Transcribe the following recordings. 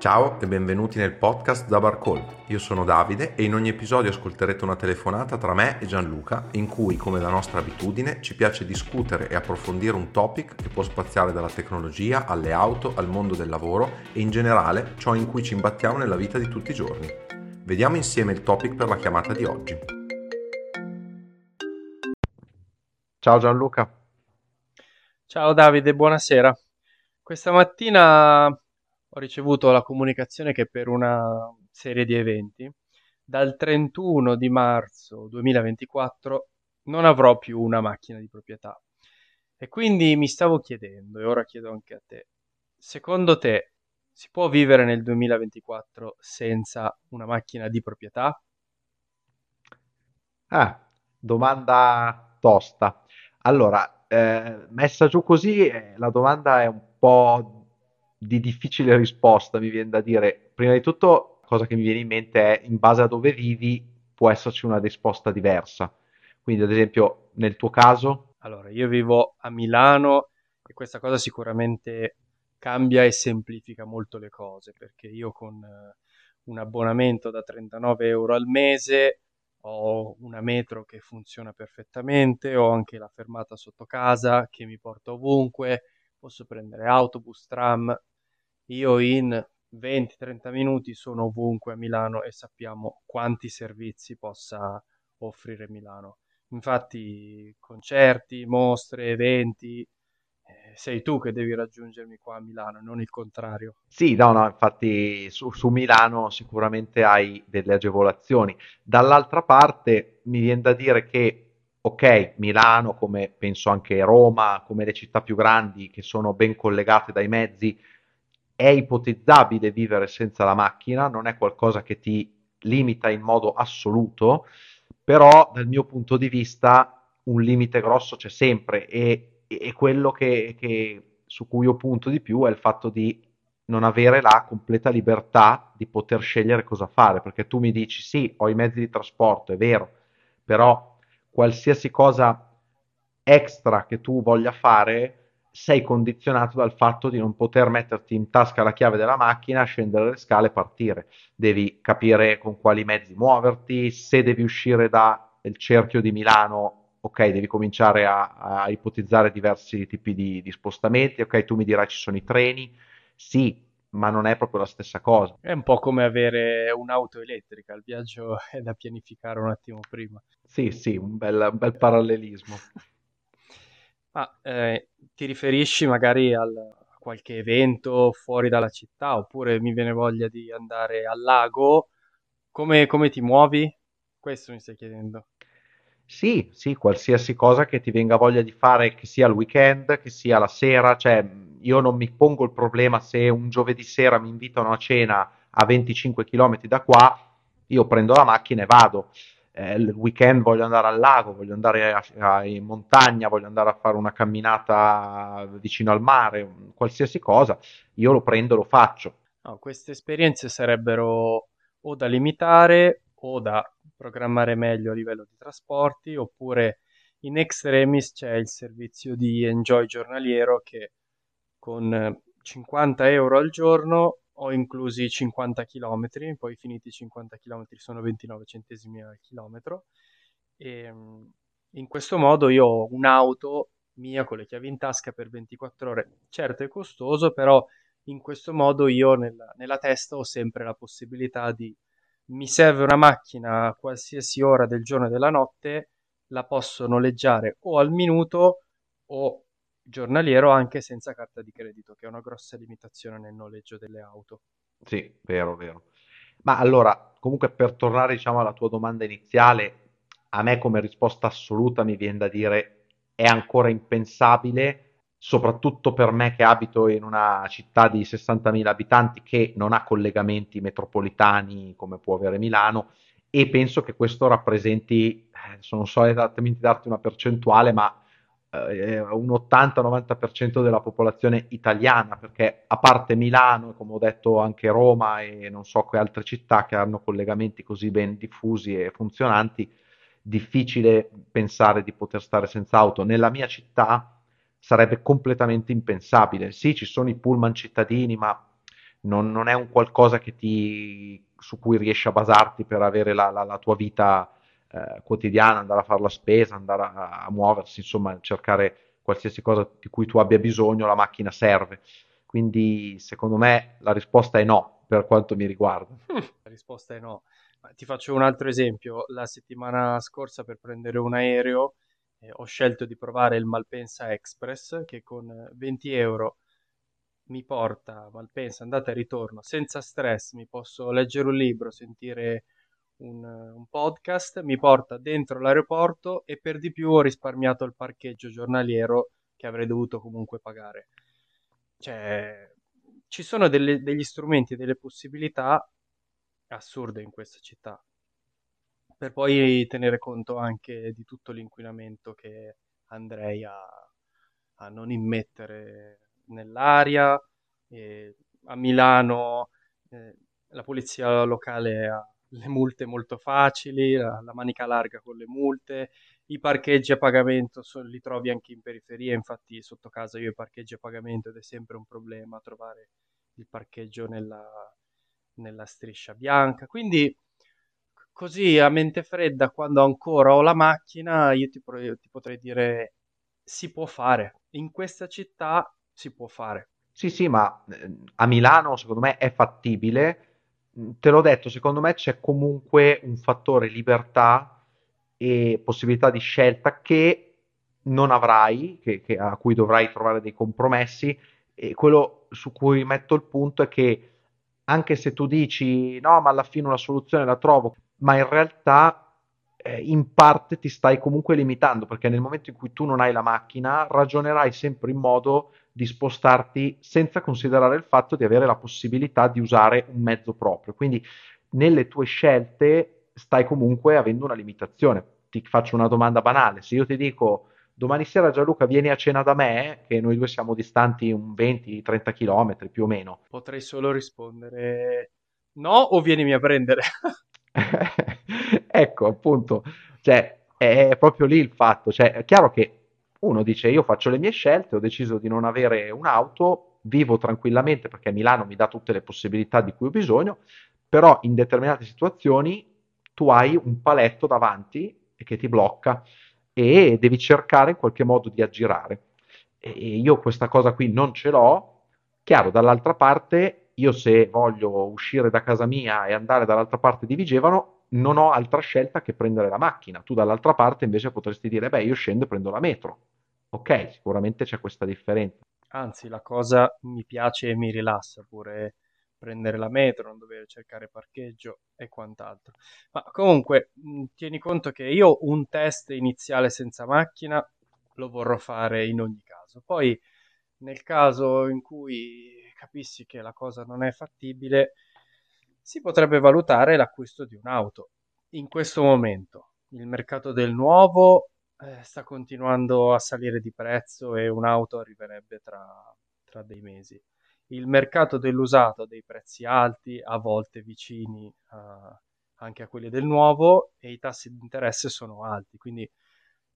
Ciao e benvenuti nel podcast da Barcall. Io sono Davide e in ogni episodio ascolterete una telefonata tra me e Gianluca in cui, come da nostra abitudine, ci piace discutere e approfondire un topic che può spaziare dalla tecnologia alle auto, al mondo del lavoro e in generale ciò in cui ci imbattiamo nella vita di tutti i giorni. Vediamo insieme il topic per la chiamata di oggi. Ciao Gianluca. Ciao Davide, buonasera. Questa mattina ho ricevuto la comunicazione che per una serie di eventi dal 31 di marzo 2024 non avrò più una macchina di proprietà. E quindi mi stavo chiedendo, e ora chiedo anche a te, secondo te si può vivere nel 2024 senza una macchina di proprietà? Ah, domanda tosta. Allora, eh, messa giù così, eh, la domanda è un po' di difficile risposta, mi viene da dire. Prima di tutto, cosa che mi viene in mente è in base a dove vivi può esserci una risposta diversa. Quindi, ad esempio, nel tuo caso? Allora, io vivo a Milano e questa cosa sicuramente cambia e semplifica molto le cose, perché io con eh, un abbonamento da 39 euro al mese ho una metro che funziona perfettamente, ho anche la fermata sotto casa che mi porta ovunque, posso prendere autobus, tram, io in 20-30 minuti sono ovunque a Milano e sappiamo quanti servizi possa offrire Milano. Infatti, concerti, mostre, eventi, eh, sei tu che devi raggiungermi qua a Milano, non il contrario. Sì, no, no, infatti su, su Milano sicuramente hai delle agevolazioni. Dall'altra parte mi viene da dire che ok, Milano, come penso anche Roma, come le città più grandi che sono ben collegate dai mezzi, è ipotizzabile vivere senza la macchina, non è qualcosa che ti limita in modo assoluto, però dal mio punto di vista un limite grosso c'è sempre e, e quello che, che, su cui io punto di più è il fatto di non avere la completa libertà di poter scegliere cosa fare, perché tu mi dici sì, ho i mezzi di trasporto, è vero, però qualsiasi cosa extra che tu voglia fare sei condizionato dal fatto di non poter metterti in tasca la chiave della macchina, scendere le scale e partire. Devi capire con quali mezzi muoverti, se devi uscire dal cerchio di Milano, ok, devi cominciare a, a ipotizzare diversi tipi di, di, spostamenti, ok, tu mi dirai ci sono i treni, sì, ma non è proprio la stessa cosa. È un po' come avere un'auto elettrica, il viaggio è da pianificare un attimo prima. Sì, sì, un bel, un bel parallelismo. Ma eh, ti riferisci magari al, a qualche evento fuori dalla città, oppure mi viene voglia di andare al lago? Come, come ti muovi? Questo mi stai chiedendo. Sì, sì, qualsiasi cosa che ti venga voglia di fare, che sia il weekend, che sia la sera, cioè io non mi pongo il problema se un giovedì sera mi invitano a cena a 25 km da qua, io prendo la macchina e vado eh, il weekend voglio andare al lago, voglio andare a, a, in montagna, voglio andare a fare una camminata vicino al mare, qualsiasi cosa, io lo prendo e lo faccio. No, queste esperienze sarebbero o da limitare o da programmare meglio a livello di trasporti, oppure in extremis c'è il servizio di enjoy giornaliero che con 50 euro al giorno ho inclusi 50 km, poi finiti i 50 km sono 29 centesimi al chilometro e ehm, in questo modo io ho un'auto mia con le chiavi in tasca per 24 ore. Certo è costoso, però in questo modo io nella, nella testa ho sempre la possibilità di mi serve una macchina a qualsiasi ora del giorno e della notte, la posso noleggiare o al minuto o giornaliero anche senza carta di credito, che è una grossa limitazione nel noleggio delle auto. Sì, vero, vero. Ma allora, comunque per tornare diciamo alla tua domanda iniziale, a me come risposta assoluta mi viene da dire è ancora impensabile, soprattutto per me che abito in una città di 60.000 abitanti che non ha collegamenti metropolitani come può avere Milano e penso che questo rappresenti, eh, non so esattamente darti una percentuale, ma un 80-90% della popolazione italiana, perché a parte Milano, come ho detto anche Roma e non so che altre città che hanno collegamenti così ben diffusi e funzionanti, difficile pensare di poter stare senza auto. Nella mia città sarebbe completamente impensabile. Sì, ci sono i pullman cittadini, ma non, non è un qualcosa ti, su cui riesci a basarti per avere la, la, la tua vita eh, quotidiana, andare a fare la spesa, andare a, a, muoversi, insomma, cercare qualsiasi cosa di cui tu abbia bisogno, la macchina serve. Quindi, secondo me, la risposta è no, per quanto mi riguarda. La risposta è no. Ti faccio un altro esempio. La settimana scorsa, per prendere un aereo, eh, ho scelto di provare il Malpensa Express, che con 20 euro mi porta Malpensa andata e ritorno senza stress, mi posso leggere un libro, sentire un, un, podcast, mi porta dentro l'aeroporto e per di più ho risparmiato il parcheggio giornaliero che avrei dovuto comunque pagare. Cioè, ci sono delle, degli strumenti, delle possibilità assurde in questa città, per poi tenere conto anche di tutto l'inquinamento che andrei a, a non immettere nell'aria. a Milano eh, la polizia locale ha le multe molto facili, la, la, manica larga con le multe, i parcheggi a pagamento so, li trovi anche in periferia, infatti sotto casa io i parcheggi a pagamento ed è sempre un problema trovare il parcheggio nella, nella striscia bianca, quindi così a mente fredda quando ancora ho la macchina io ti, ti potrei dire si può fare, in questa città si può fare. Sì, sì, ma eh, a Milano secondo me è fattibile te l'ho detto, secondo me c'è comunque un fattore libertà e possibilità di scelta che non avrai, che, che, a cui dovrai trovare dei compromessi. E quello su cui metto il punto è che anche se tu dici no, ma alla fine una soluzione la trovo, ma in realtà eh, in parte ti stai comunque limitando perché nel momento in cui tu non hai la macchina ragionerai sempre in modo di spostarti senza considerare il fatto di avere la possibilità di usare un mezzo proprio. Quindi nelle tue scelte stai comunque avendo una limitazione. Ti faccio una domanda banale, se io ti dico domani sera Gianluca vieni a cena da me, che noi due siamo distanti un 20-30 km più o meno. Potrei solo rispondere no o vienimi a prendere. ecco, appunto, cioè, è proprio lì il fatto, cioè, è chiaro che uno dice io faccio le mie scelte, ho deciso di non avere un'auto, vivo tranquillamente perché Milano mi dà tutte le possibilità di cui ho bisogno, però in determinate situazioni tu hai un paletto davanti che ti blocca e devi cercare in qualche modo di aggirare. E io questa cosa qui non ce l'ho. Chiaro, dall'altra parte, io se voglio uscire da casa mia e andare dall'altra parte di Vigevano, non ho altra scelta che prendere la macchina. Tu dall'altra parte invece potresti dire, beh, io scendo e prendo la metro. Ok, sicuramente c'è questa differenza. Anzi, la cosa mi piace e mi rilassa pure prendere la metro, non dover cercare parcheggio e quant'altro. Ma comunque, tieni conto che io un test iniziale senza macchina lo vorrò fare in ogni caso. Poi, nel caso in cui capissi che la cosa non è fattibile, si potrebbe valutare l'acquisto di un'auto. In questo momento il mercato del nuovo eh, sta continuando a salire di prezzo e un'auto arriverebbe tra, tra dei mesi. Il mercato dell'usato ha dei prezzi alti, a volte vicini a, anche a quelli del nuovo e i tassi di interesse sono alti, quindi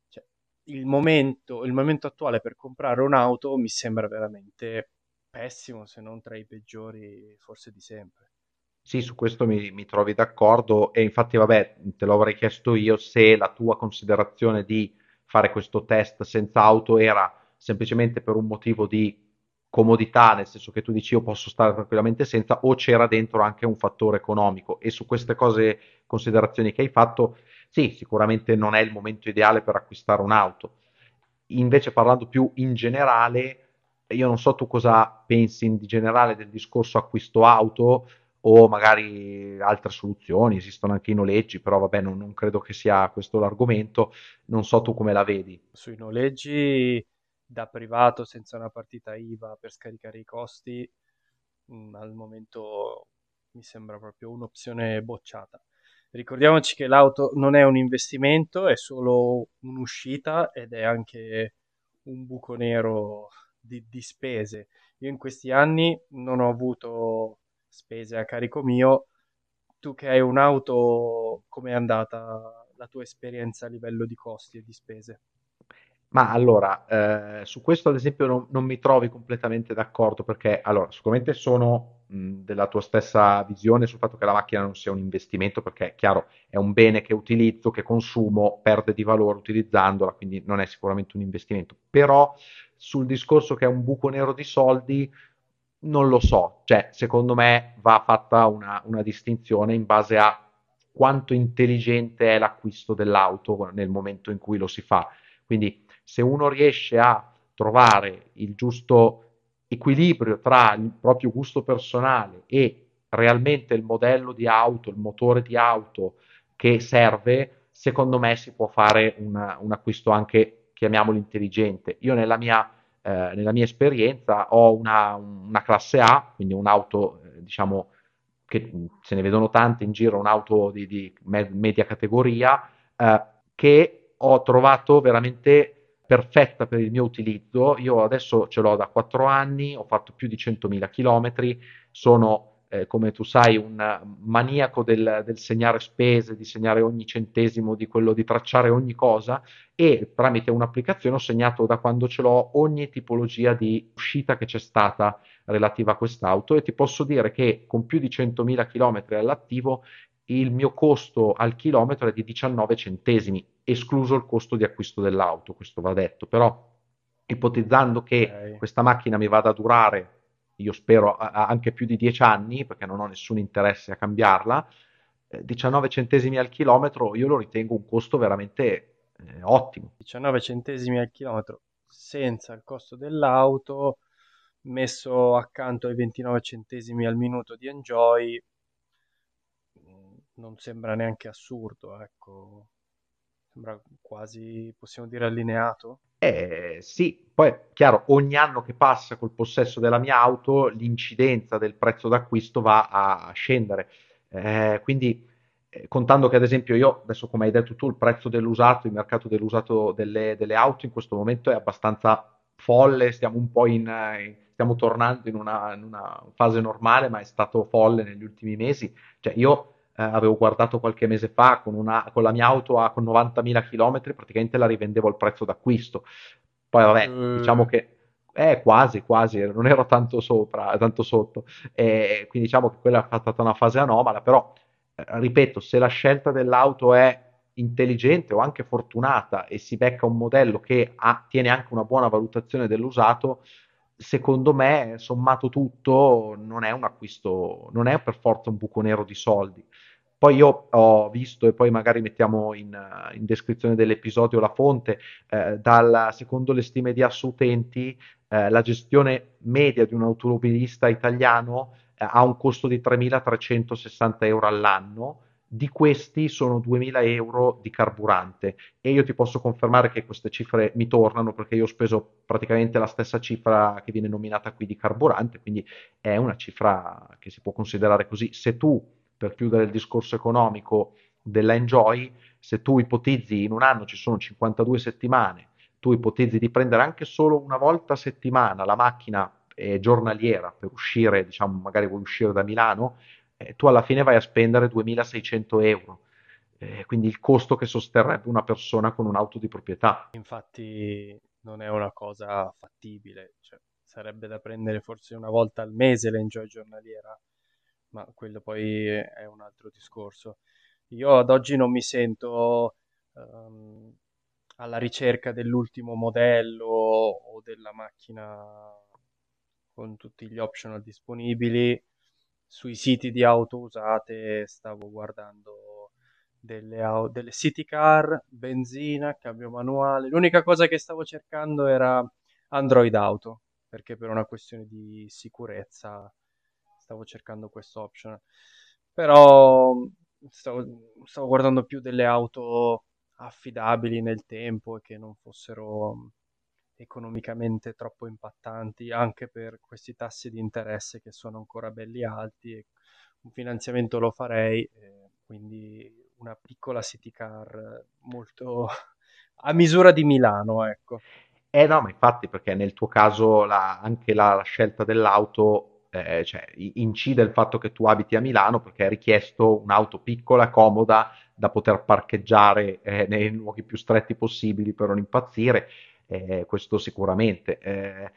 cioè, il, momento, il momento attuale per comprare un'auto mi sembra veramente pessimo, se non tra i peggiori forse di sempre. Sì, su questo mi, mi, trovi d'accordo e infatti vabbè, te lo avrei chiesto io se la tua considerazione di fare questo test senza auto era semplicemente per un motivo di comodità, nel senso che tu dici io posso stare tranquillamente senza, o c'era dentro anche un fattore economico. E su queste cose, considerazioni che hai fatto, sì, sicuramente non è il momento ideale per acquistare un'auto. Invece parlando più in generale, io non so tu cosa pensi in generale del discorso acquisto auto, o magari altre soluzioni, esistono anche i noleggi, però vabbè non, non, credo che sia questo l'argomento, non so tu come la vedi. Sui noleggi da privato senza una partita IVA per scaricare i costi, mh, mm, al momento mi sembra proprio un'opzione bocciata. Ricordiamoci che l'auto non è un investimento, è solo un'uscita ed è anche un buco nero di, di spese. Io in questi anni non ho avuto spese a carico mio. Tu che hai un'auto, com'è andata la tua esperienza a livello di costi e di spese? Ma allora, eh, su questo ad esempio non, non mi trovi completamente d'accordo perché allora, sicuramente sono mh, della tua stessa visione sul fatto che la macchina non sia un investimento perché è chiaro, è un bene che utilizzo, che consumo, perde di valore utilizzandola, quindi non è sicuramente un investimento. Però sul discorso che è un buco nero di soldi, non lo so, cioè secondo me va fatta una, una distinzione in base a quanto intelligente è l'acquisto dell'auto nel momento in cui lo si fa. Quindi se uno riesce a trovare il giusto equilibrio tra il proprio gusto personale e realmente il modello di auto, il motore di auto che serve, secondo me si può fare una, un acquisto anche, chiamiamolo intelligente. Io nella mia, eh, nella mia esperienza ho una, una, classe A, quindi un'auto, eh, diciamo, che se ne vedono tante in giro, un'auto di, di media categoria, eh, che ho trovato veramente perfetta per il mio utilizzo. Io adesso ce l'ho da 4 anni, ho fatto più di 100.000 km, sono eh, come tu sai un maniaco del, del, segnare spese, di segnare ogni centesimo, di quello di tracciare ogni cosa e tramite un'applicazione ho segnato da quando ce l'ho ogni tipologia di uscita che c'è stata relativa a quest'auto e ti posso dire che con più di 100.000 km all'attivo il mio costo al chilometro è di 19 centesimi, escluso il costo di acquisto dell'auto, questo va detto, però ipotizzando che okay. questa macchina mi vada a durare, io spero anche più di 10 anni, perché non ho nessun interesse a cambiarla, 19 eh, centesimi al chilometro io lo ritengo un costo veramente eh, ottimo. 19 centesimi al chilometro senza il costo dell'auto, messo accanto ai 29 centesimi al minuto di Enjoy, non sembra neanche assurdo, ecco. Sembra quasi, possiamo dire, allineato. Eh, sì, poi chiaro, ogni anno che passa col possesso della mia auto, l'incidenza del prezzo d'acquisto va a scendere. Eh, quindi, eh, contando che ad esempio io, adesso come hai detto tu, il prezzo dell'usato, il mercato dell'usato delle, delle auto in questo momento è abbastanza folle, stiamo un po' in, in stiamo tornando in una, in una, fase normale, ma è stato folle negli ultimi mesi. Cioè, io eh, avevo guardato qualche mese fa con, una, con la mia auto a con 90.000 km, praticamente la rivendevo al prezzo d'acquisto. Poi vabbè, mm. diciamo che eh, quasi, quasi, non ero tanto sopra, tanto sotto. E quindi diciamo che quella è stata una fase anomala, però eh, ripeto, se la scelta dell'auto è intelligente o anche fortunata e si becca un modello che ha, tiene anche una buona valutazione dell'usato, secondo me, sommato tutto, non è un acquisto, non è per forza un buco nero di soldi. Poi io ho visto, e poi magari mettiamo in, in descrizione dell'episodio la fonte, eh, dal, secondo le stime di Asutenti, eh, la gestione media di un automobilista italiano eh, ha un costo di 3.360 euro all'anno, di questi sono 2000 euro di carburante e io ti posso confermare che queste cifre mi tornano perché io ho speso praticamente la stessa cifra che viene nominata qui di carburante, quindi è una cifra che si può considerare così. Se tu, per chiudere il discorso economico della Enjoy, se tu ipotizzi in un anno ci sono 52 settimane, tu ipotizzi di prendere anche solo una volta a settimana la macchina eh, giornaliera per uscire, diciamo, magari vuoi uscire da Milano, eh, tu alla fine vai a spendere 2600 euro. Eh, quindi il costo che sosterrebbe una persona con un'auto di proprietà. Infatti non è una cosa fattibile, cioè, sarebbe da prendere forse una volta al mese l'enjoy giornaliera, ma quello poi è un altro discorso. Io ad oggi non mi sento um, alla ricerca dell'ultimo modello o della macchina con tutti gli optional disponibili sui siti di auto usate stavo guardando delle, au- delle city car, benzina, cambio manuale. L'unica cosa che stavo cercando era Android Auto, perché per una questione di sicurezza stavo cercando questo option. Però stavo, stavo guardando più delle auto affidabili nel tempo e che non fossero economicamente troppo impattanti anche per questi tassi di interesse che sono ancora belli alti e un finanziamento lo farei, eh, quindi una piccola city car molto a misura di Milano, ecco. Eh no, ma infatti perché nel tuo caso la, anche la, la, scelta dell'auto eh, cioè, incide il fatto che tu abiti a Milano perché è richiesto un'auto piccola, comoda, da poter parcheggiare eh, nei luoghi più stretti possibili per non impazzire eh, questo sicuramente. Eh,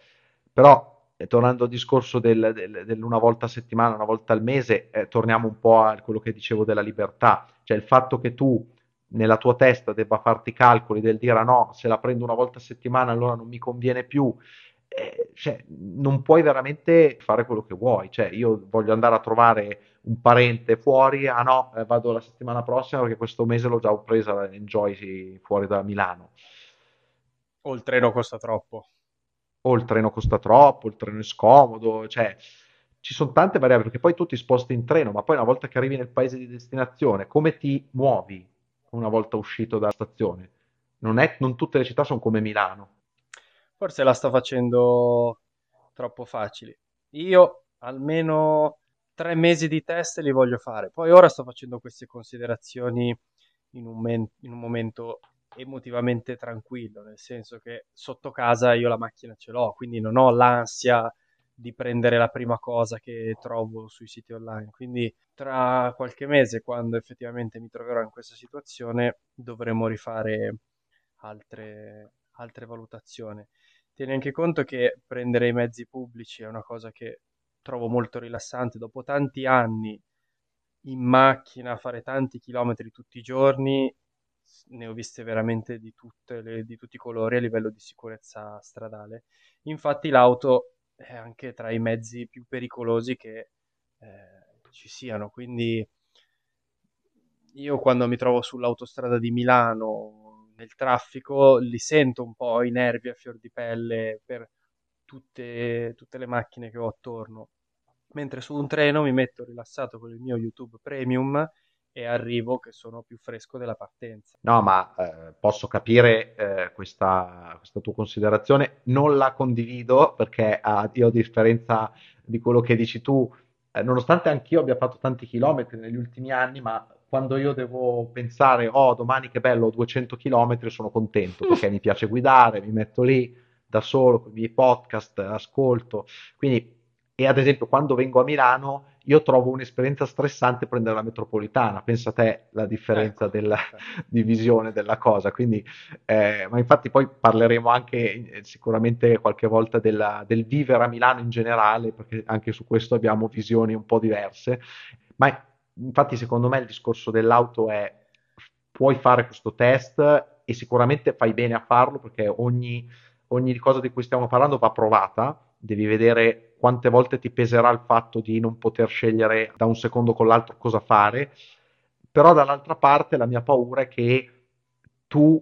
però, eh, tornando al discorso del, del, dell'una volta a settimana, una volta al mese, eh, torniamo un po' a quello che dicevo della libertà, cioè il fatto che tu nella tua testa debba farti calcoli del dire ah no, se la prendo una volta a settimana allora non mi conviene più, eh, cioè, non puoi veramente fare quello che vuoi. Cioè, io voglio andare a trovare un parente fuori, ah no, eh, vado la settimana prossima perché questo mese l'ho già presa Enjoy fuori da Milano. O il treno costa troppo. O il treno costa troppo, il treno è scomodo, cioè ci sono tante variabili perché poi tu ti sposti in treno, ma poi una volta che arrivi nel paese di destinazione, come ti muovi una volta uscito dalla stazione? Non, è, non tutte le città sono come Milano Forse la sto facendo troppo facile. Io almeno tre mesi di test li voglio fare. Poi ora sto facendo queste considerazioni in un, men- in un momento emotivamente tranquillo, nel senso che sotto casa io la macchina ce l'ho, quindi non ho l'ansia di prendere la prima cosa che trovo sui siti online. Quindi tra qualche mese, quando effettivamente mi troverò in questa situazione, dovremo rifare altre, altre valutazioni. Tieni anche conto che prendere i mezzi pubblici è una cosa che trovo molto rilassante. Dopo tanti anni in macchina, fare tanti chilometri tutti i giorni, ne ho viste veramente di, le, di tutti i colori a livello di sicurezza stradale. Infatti l'auto è anche tra i mezzi più pericolosi che eh, ci siano, quindi io quando mi trovo sull'autostrada di Milano nel traffico li sento un po' i nervi a fior di pelle per tutte, tutte le macchine che ho attorno. Mentre su un treno mi metto rilassato con il mio YouTube Premium e arrivo che sono più fresco della partenza. No, ma eh, posso capire eh, questa, questa, tua considerazione, non la condivido perché ah, io a differenza di quello che dici tu, eh, nonostante anch'io abbia fatto tanti chilometri negli ultimi anni, ma quando io devo pensare, oh, domani che bello, ho 200 km, sono contento perché mi piace guidare, mi metto lì da solo con i miei podcast, ascolto. Quindi, e ad esempio, quando vengo a Milano, io trovo un'esperienza stressante prendere la metropolitana. Pensa a te la differenza ecco. della, di visione della cosa. Quindi, eh, ma infatti, poi parleremo anche eh, sicuramente qualche volta della, del vivere a Milano in generale, perché anche su questo abbiamo visioni un po' diverse. Ma infatti secondo me il discorso dell'auto è puoi fare questo test e sicuramente fai bene a farlo perché ogni, ogni cosa di cui stiamo parlando va provata, devi vedere quante volte ti peserà il fatto di non poter scegliere da un secondo con l'altro cosa fare, però dall'altra parte la mia paura è che tu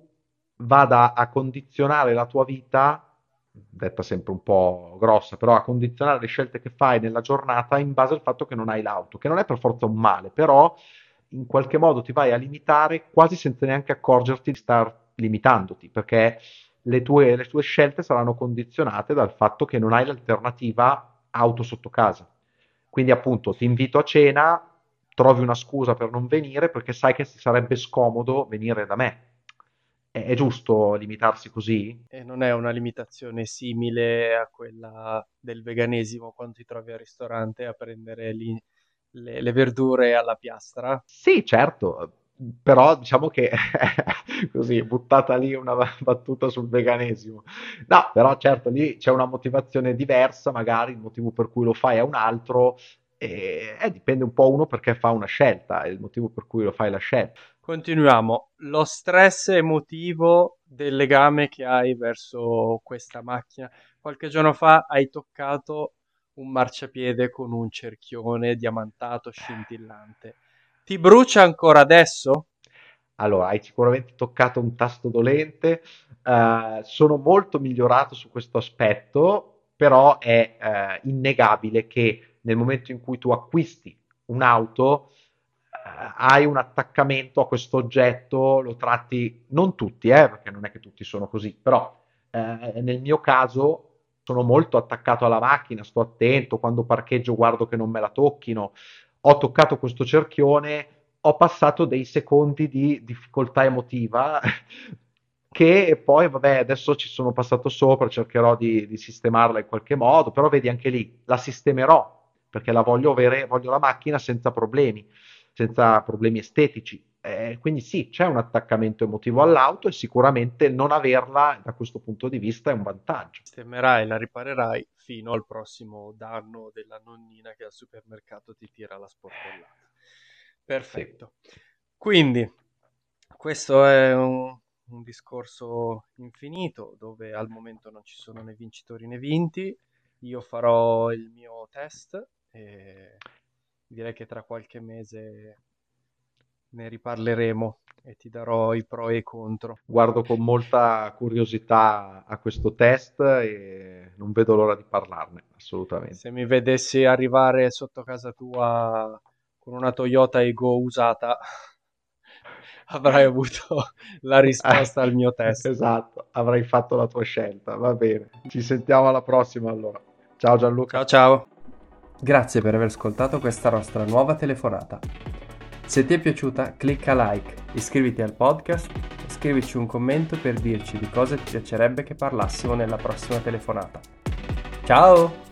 vada a condizionare la tua vita detta sempre un po' grossa, però a condizionare le scelte che fai nella giornata in base al fatto che non hai l'auto, che non è per forza un male, però in qualche modo ti vai a limitare quasi senza neanche accorgerti di star limitandoti, perché le tue, le tue scelte saranno condizionate dal fatto che non hai l'alternativa auto sotto casa. Quindi appunto ti invito a cena, trovi una scusa per non venire perché sai che sarebbe scomodo venire da me è, giusto limitarsi così? E non è una limitazione simile a quella del veganesimo quando ti trovi al ristorante a prendere lì le, le verdure alla piastra? Sì, certo, però diciamo che così buttata lì una battuta sul veganesimo no però certo lì c'è una motivazione diversa magari il motivo per cui lo fai è un altro e eh, dipende un po' uno perché fa una scelta è il motivo per cui lo fai la scelta Continuiamo. Lo stress emotivo del legame che hai verso questa macchina. Qualche giorno fa hai toccato un marciapiede con un cerchione diamantato scintillante. Ti brucia ancora adesso? Allora, hai sicuramente toccato un tasto dolente. Uh, sono molto migliorato su questo aspetto, però è uh, innegabile che nel momento in cui tu acquisti un'auto, hai un attaccamento a questo oggetto, lo tratti, non tutti, eh, perché non è che tutti sono così, però nel mio caso sono molto attaccato alla macchina, sto attento, quando parcheggio guardo che non me la tocchino, ho toccato questo cerchione, ho passato dei secondi di difficoltà emotiva che poi vabbè adesso ci sono passato sopra, cercherò di, di sistemarla in qualche modo, però vedi anche lì, la sistemerò perché la voglio avere, voglio la macchina senza problemi senza problemi estetici. Eh, quindi sì, c'è un attaccamento emotivo all'auto e sicuramente non averla da questo punto di vista è un vantaggio. Sistemerai, la riparerai fino al prossimo danno della nonnina che al supermercato ti tira la sportellata. Perfetto. Sì. Quindi, questo è un, un discorso infinito dove al momento non ci sono né vincitori né vinti. Io farò il mio test e direi che tra qualche mese ne riparleremo e ti darò i pro e i contro. Guardo con molta curiosità a questo test e non vedo l'ora di parlarne, assolutamente. Se mi vedessi arrivare sotto casa tua con una Toyota Ego usata, avrai avuto la risposta al mio test. Esatto, avrai fatto la tua scelta, va bene. Ci sentiamo alla prossima allora. Ciao Gianluca. Ciao ciao. Grazie per aver ascoltato questa nostra nuova telefonata. Se ti è piaciuta, clicca like, iscriviti al podcast e scrivici un commento per dirci di cosa ti piacerebbe che parlassimo nella prossima telefonata. Ciao!